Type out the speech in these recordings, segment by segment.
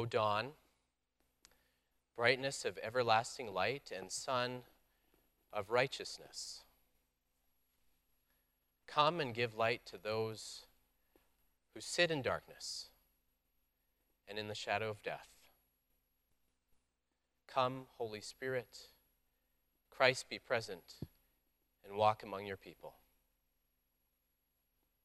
O dawn, brightness of everlasting light, and sun of righteousness. Come and give light to those who sit in darkness and in the shadow of death. Come, Holy Spirit, Christ be present and walk among your people.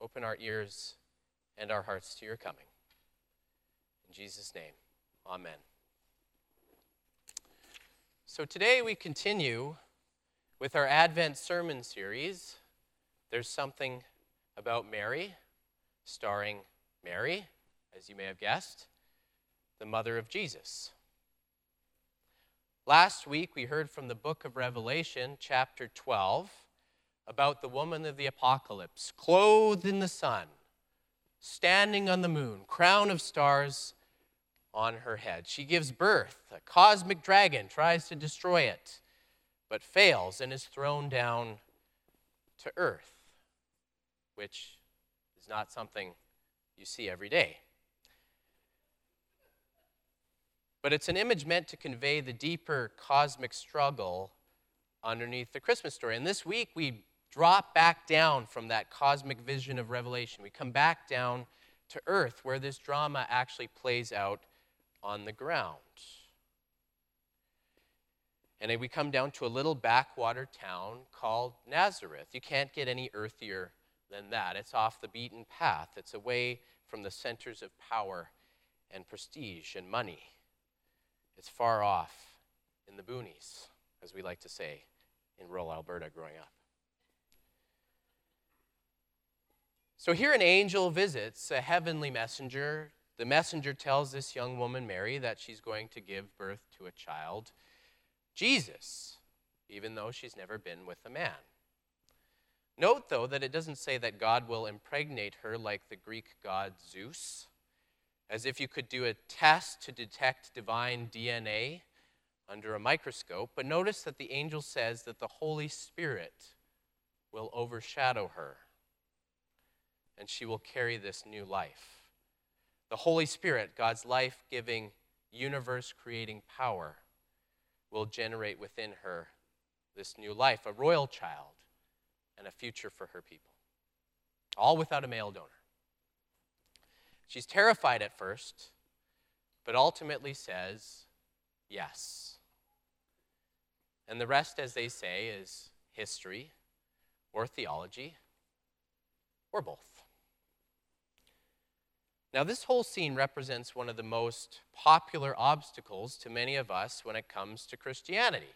Open our ears and our hearts to your coming. Jesus' name, amen. So today we continue with our Advent sermon series. There's something about Mary, starring Mary, as you may have guessed, the mother of Jesus. Last week we heard from the book of Revelation, chapter 12, about the woman of the apocalypse, clothed in the sun, standing on the moon, crown of stars on her head. She gives birth. A cosmic dragon tries to destroy it, but fails and is thrown down to earth, which is not something you see every day. But it's an image meant to convey the deeper cosmic struggle underneath the Christmas story. And this week we drop back down from that cosmic vision of Revelation. We come back down to earth where this drama actually plays out on the ground. And we come down to a little backwater town called Nazareth. You can't get any earthier than that. It's off the beaten path, it's away from the centers of power and prestige and money. It's far off in the boonies, as we like to say in rural Alberta growing up. So here an angel visits a heavenly messenger the messenger tells this young woman, Mary, that she's going to give birth to a child, Jesus, even though she's never been with a man. Note, though, that it doesn't say that God will impregnate her like the Greek god Zeus, as if you could do a test to detect divine DNA under a microscope. But notice that the angel says that the Holy Spirit will overshadow her, and she will carry this new life. The Holy Spirit, God's life giving, universe creating power, will generate within her this new life, a royal child, and a future for her people. All without a male donor. She's terrified at first, but ultimately says yes. And the rest, as they say, is history or theology or both. Now, this whole scene represents one of the most popular obstacles to many of us when it comes to Christianity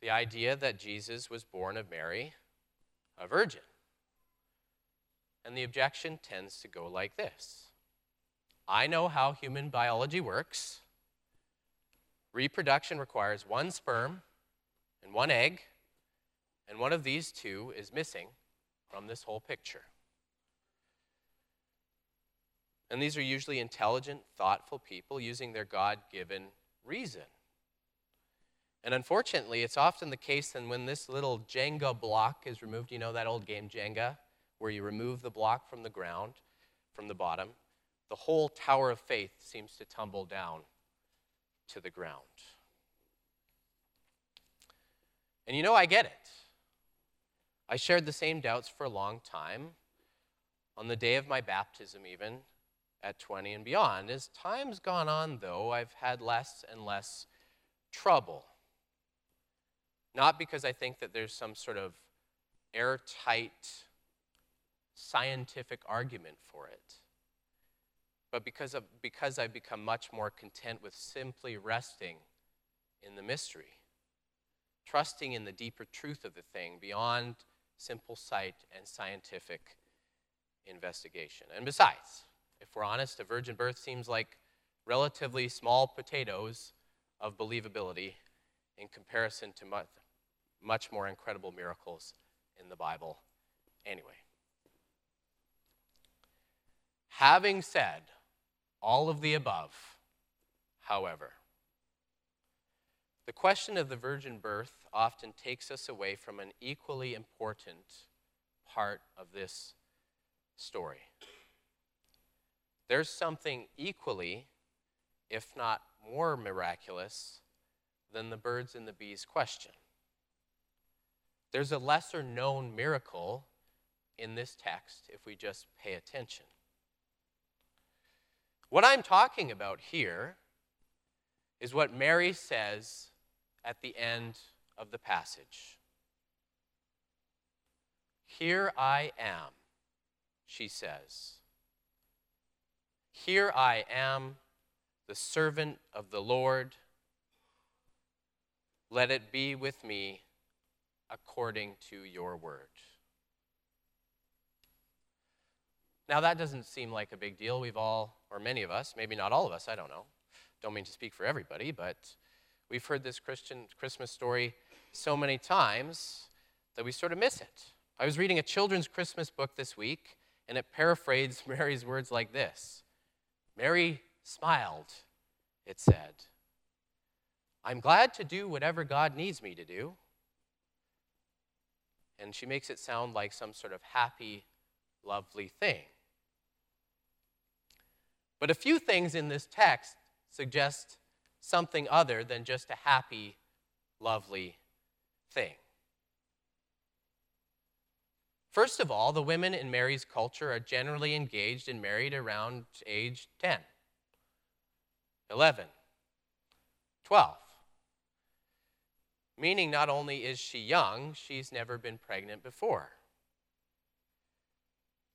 the idea that Jesus was born of Mary, a virgin. And the objection tends to go like this I know how human biology works. Reproduction requires one sperm and one egg, and one of these two is missing from this whole picture. And these are usually intelligent, thoughtful people using their God given reason. And unfortunately, it's often the case that when this little Jenga block is removed, you know that old game Jenga, where you remove the block from the ground, from the bottom, the whole tower of faith seems to tumble down to the ground. And you know, I get it. I shared the same doubts for a long time. On the day of my baptism, even, at 20 and beyond. As time's gone on, though, I've had less and less trouble. Not because I think that there's some sort of airtight scientific argument for it, but because, of, because I've become much more content with simply resting in the mystery, trusting in the deeper truth of the thing beyond simple sight and scientific investigation. And besides, if we're honest, a virgin birth seems like relatively small potatoes of believability in comparison to much, much more incredible miracles in the Bible anyway. Having said all of the above, however, the question of the virgin birth often takes us away from an equally important part of this story there's something equally if not more miraculous, than the birds and the bees question. There's a lesser known miracle in this text if we just pay attention. What I'm talking about here is what Mary says at the end of the passage. Here I am, she says. Here I am, the servant of the Lord. Let it be with me according to your word. Now, that doesn't seem like a big deal. We've all, or many of us, maybe not all of us, I don't know. Don't mean to speak for everybody, but we've heard this Christian Christmas story so many times that we sort of miss it. I was reading a children's Christmas book this week, and it paraphrased Mary's words like this Mary smiled, it said. I'm glad to do whatever God needs me to do. And she makes it sound like some sort of happy, lovely thing. But a few things in this text suggest something other than just a happy, lovely thing. First of all, the women in Mary's culture are generally engaged and married around age 10, 11, 12. Meaning, not only is she young, she's never been pregnant before.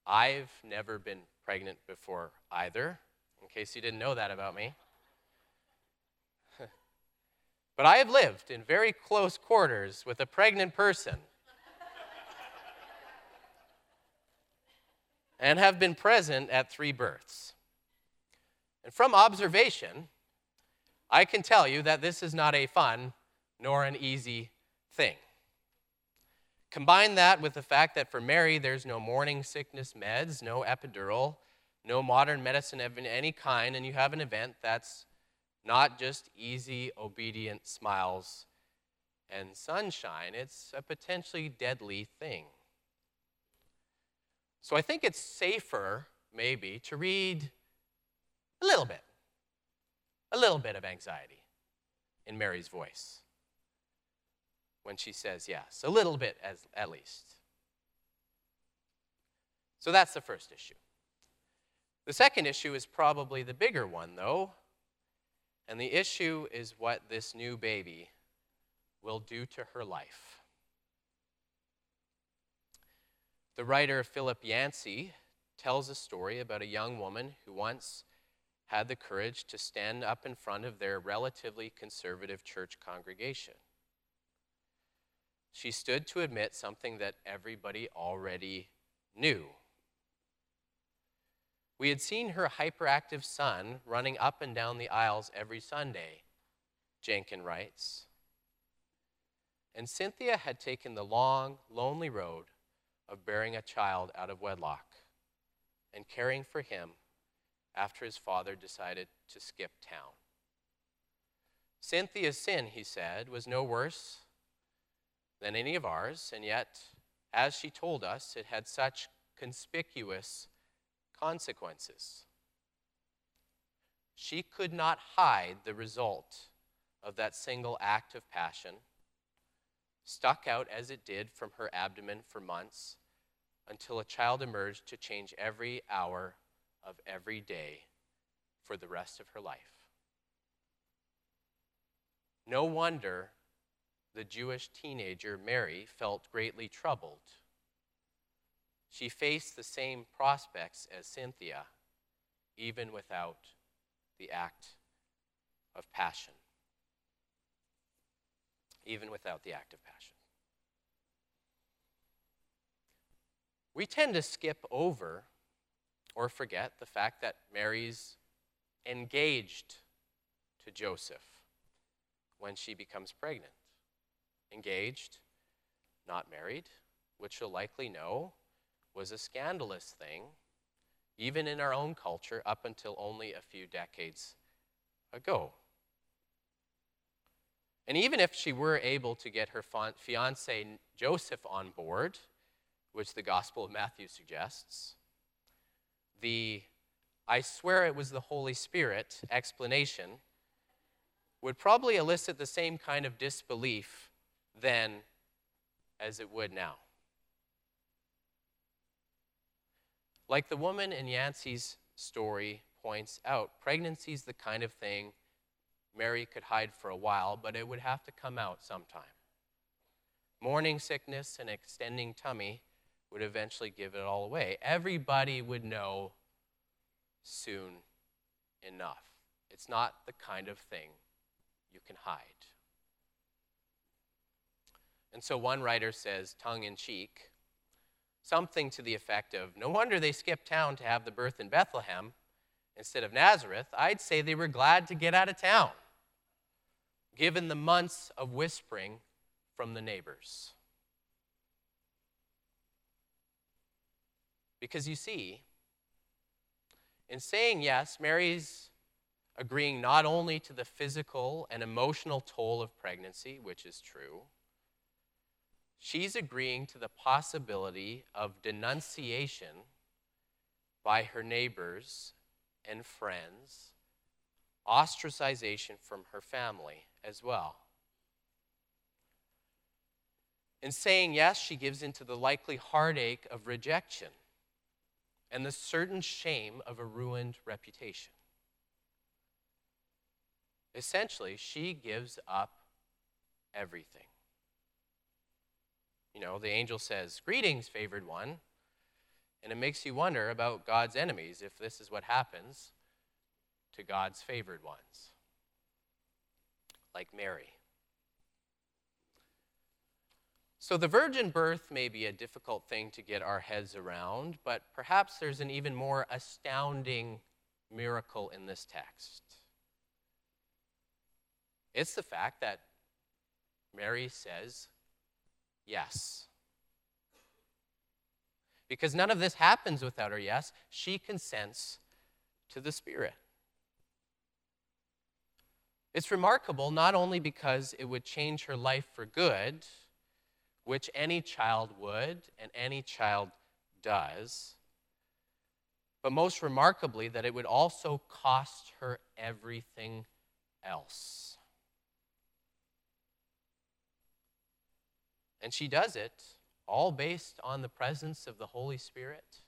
I've never been pregnant before either in case you didn't know that about me. but I have lived in very close quarters with a pregnant person and have been present at three births. And from observation, I can tell you that this is not a fun nor an easy thing. Combine that with the fact that for Mary, there's no morning sickness meds, no epidural, no modern medicine of any kind, and you have an event that's not just easy, obedient smiles and sunshine, it's a potentially deadly thing. So I think it's safer, maybe, to read a little bit, a little bit of anxiety in Mary's voice when she says yes, a little bit as, at least. So that's the first issue. The second issue is probably the bigger one, though, and the issue is what this new baby will do to her life. The writer Philip Yancey tells a story about a young woman who once had the courage to stand up in front of their relatively conservative church congregation. She stood to admit something that everybody already knew we had seen her hyperactive son running up and down the aisles every Sunday, Jenkin writes. And Cynthia had taken the long, lonely road of bearing a child out of wedlock and caring for him after his father decided to skip town. Cynthia's sin, he said, was no worse than any of ours, and yet, as she told us, it had such conspicuous consequences. She could not hide the result of that single act of passion, stuck out as it did from her abdomen for months until a child emerged to change every hour of every day for the rest of her life. No wonder the Jewish teenager Mary felt greatly troubled she faced the same prospects as Cynthia, even without the act of passion. Even without the act of passion. We tend to skip over or forget the fact that Mary's engaged to Joseph when she becomes pregnant. Engaged, not married, which you'll likely know was a scandalous thing, even in our own culture, up until only a few decades ago. And even if she were able to get her fiance Joseph on board, which the Gospel of Matthew suggests, the I swear it was the Holy Spirit explanation would probably elicit the same kind of disbelief then as it would now. Like the woman in Yancey's story points out, pregnancy is the kind of thing Mary could hide for a while, but it would have to come out sometime. Morning sickness and extending tummy would eventually give it all away. Everybody would know soon enough. It's not the kind of thing you can hide. And so one writer says, tongue in cheek, something to the effect of No wonder they skipped town to have the birth in Bethlehem instead of Nazareth. I'd say they were glad to get out of town, given the months of whispering from the neighbors. Because you see, in saying yes, Mary's agreeing not only to the physical and emotional toll of pregnancy, which is true, she's agreeing to the possibility of denunciation by her neighbors and friends, ostracization from her family as well. In saying yes, she gives into the likely heartache of rejection and the certain shame of a ruined reputation. Essentially, she gives up everything. You know, the angel says, Greetings, favored one. And it makes you wonder about God's enemies if this is what happens to God's favored ones, like Mary. So, the virgin birth may be a difficult thing to get our heads around, but perhaps there's an even more astounding miracle in this text. It's the fact that Mary says yes. Because none of this happens without her yes. She consents to the Spirit. It's remarkable not only because it would change her life for good which any child would and any child does. But most remarkably, that it would also cost her everything else. And she does it all based on the presence of the Holy Spirit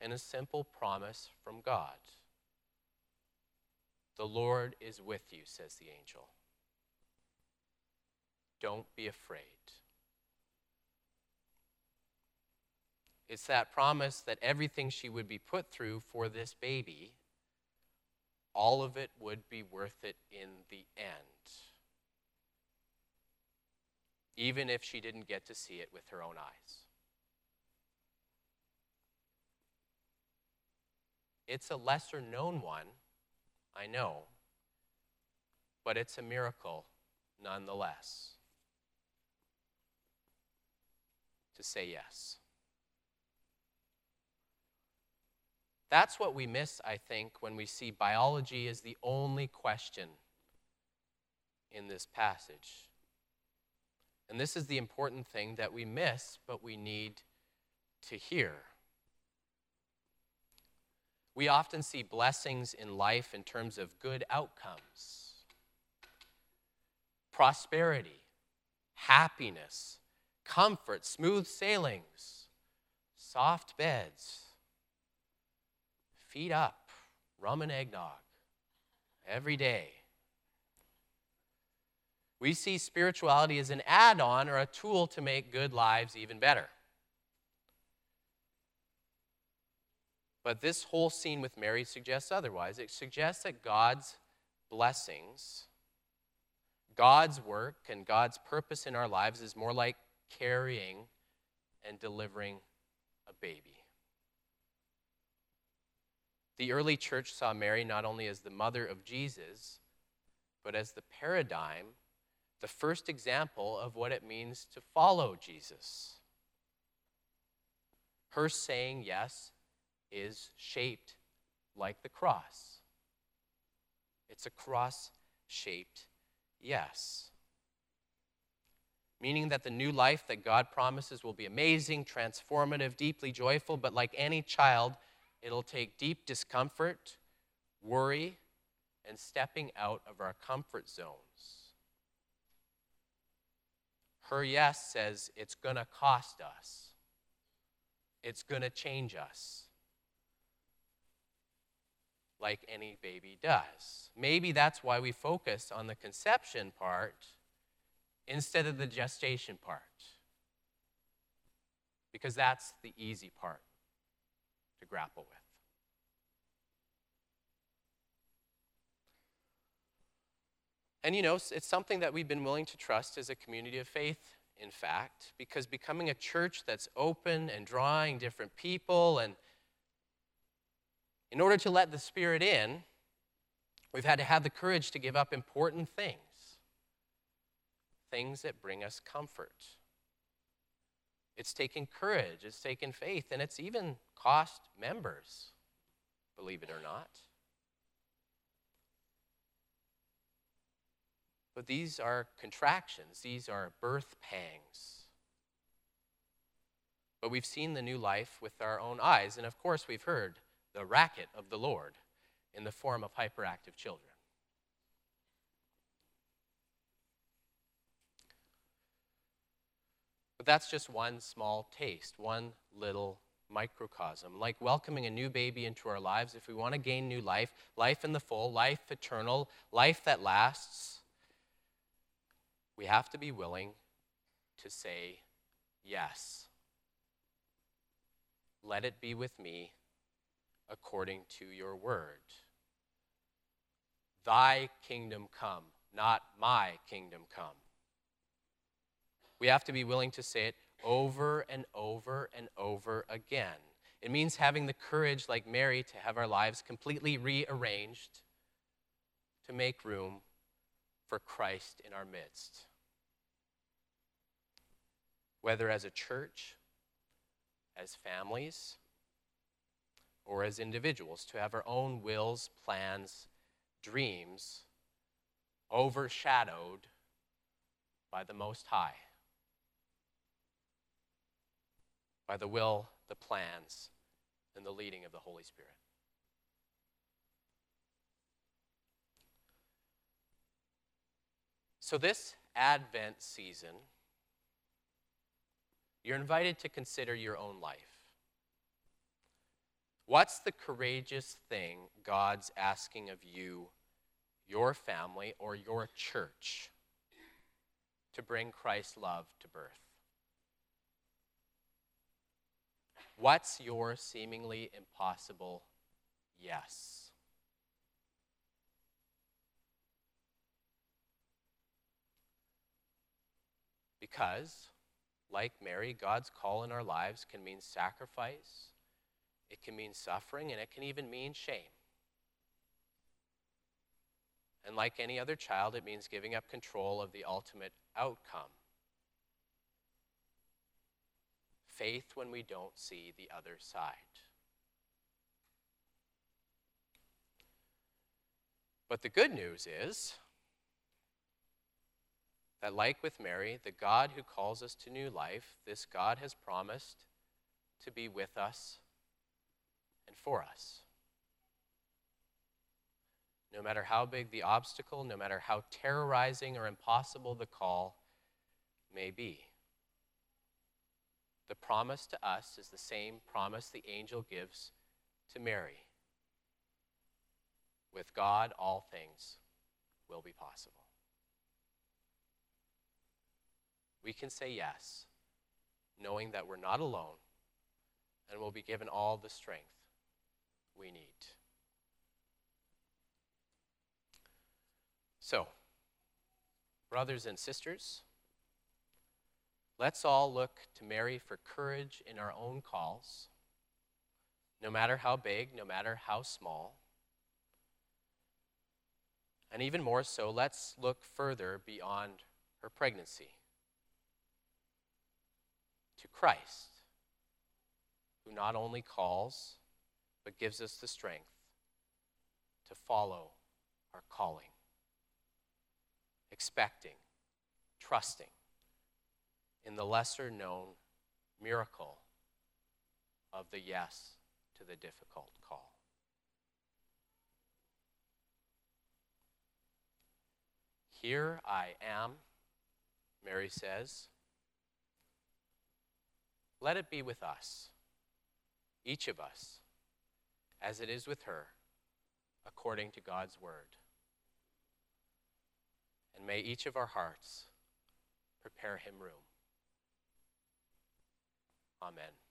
and a simple promise from God. The Lord is with you, says the angel. Don't be afraid. It's that promise that everything she would be put through for this baby, all of it would be worth it in the end. Even if she didn't get to see it with her own eyes. It's a lesser known one, I know, but it's a miracle nonetheless. to say yes. That's what we miss, I think, when we see biology as the only question in this passage. And this is the important thing that we miss, but we need to hear. We often see blessings in life in terms of good outcomes, prosperity, happiness, comfort, smooth sailings, soft beds, feet up, rum and eggnog every day. We see spirituality as an add on or a tool to make good lives even better. But this whole scene with Mary suggests otherwise. It suggests that God's blessings, God's work, and God's purpose in our lives is more like carrying and delivering a baby. The early church saw Mary not only as the mother of Jesus, but as the paradigm, the first example of what it means to follow Jesus. Her saying yes is shaped like the cross. It's a cross shaped yes meaning that the new life that God promises will be amazing, transformative, deeply joyful, but like any child, it'll take deep discomfort, worry, and stepping out of our comfort zones. Her yes says it's going to cost us, it's going to change us like any baby does. Maybe that's why we focus on the conception part instead of the gestation part. Because that's the easy part to grapple with. And you know, it's something that we've been willing to trust as a community of faith, in fact, because becoming a church that's open and drawing different people and in order to let the Spirit in, we've had to have the courage to give up important things, things that bring us comfort. It's taken courage, it's taken faith, and it's even cost members, believe it or not. But these are contractions, these are birth pangs. But we've seen the new life with our own eyes, and of course, we've heard the racket of the Lord in the form of hyperactive children. But that's just one small taste, one little microcosm. Like welcoming a new baby into our lives, if we want to gain new life, life in the full, life eternal, life that lasts, we have to be willing to say yes. Let it be with me according to your word. Thy kingdom come, not my kingdom come. We have to be willing to say it over and over and over again. It means having the courage, like Mary, to have our lives completely rearranged to make room for Christ in our midst. Whether as a church, as families, or as individuals, to have our own wills, plans, dreams overshadowed by the Most High, by the will, the plans, and the leading of the Holy Spirit. So, this Advent season, you're invited to consider your own life. What's the courageous thing God's asking of you, your family, or your church to bring Christ's love to birth? What's your seemingly impossible yes? Because, like Mary, God's call in our lives can mean sacrifice it can mean suffering, and it can even mean shame. And like any other child, it means giving up control of the ultimate outcome. Faith when we don't see the other side. But the good news is that, like with Mary, the God who calls us to new life, this God has promised to be with us and for us. No matter how big the obstacle, no matter how terrorizing or impossible the call may be. The promise to us is the same promise the angel gives to Mary. With God, all things will be possible. We can say yes, knowing that we're not alone and will be given all the strength we need. So, brothers and sisters, let's all look to Mary for courage in our own calls, no matter how big, no matter how small. And even more so, let's look further beyond her pregnancy to Christ, who not only calls, but gives us the strength to follow our calling, expecting, trusting in the lesser known miracle of the yes to the difficult call. Here I am, Mary says. Let it be with us, each of us, as it is with her, according to God's word. And may each of our hearts prepare him room. Amen.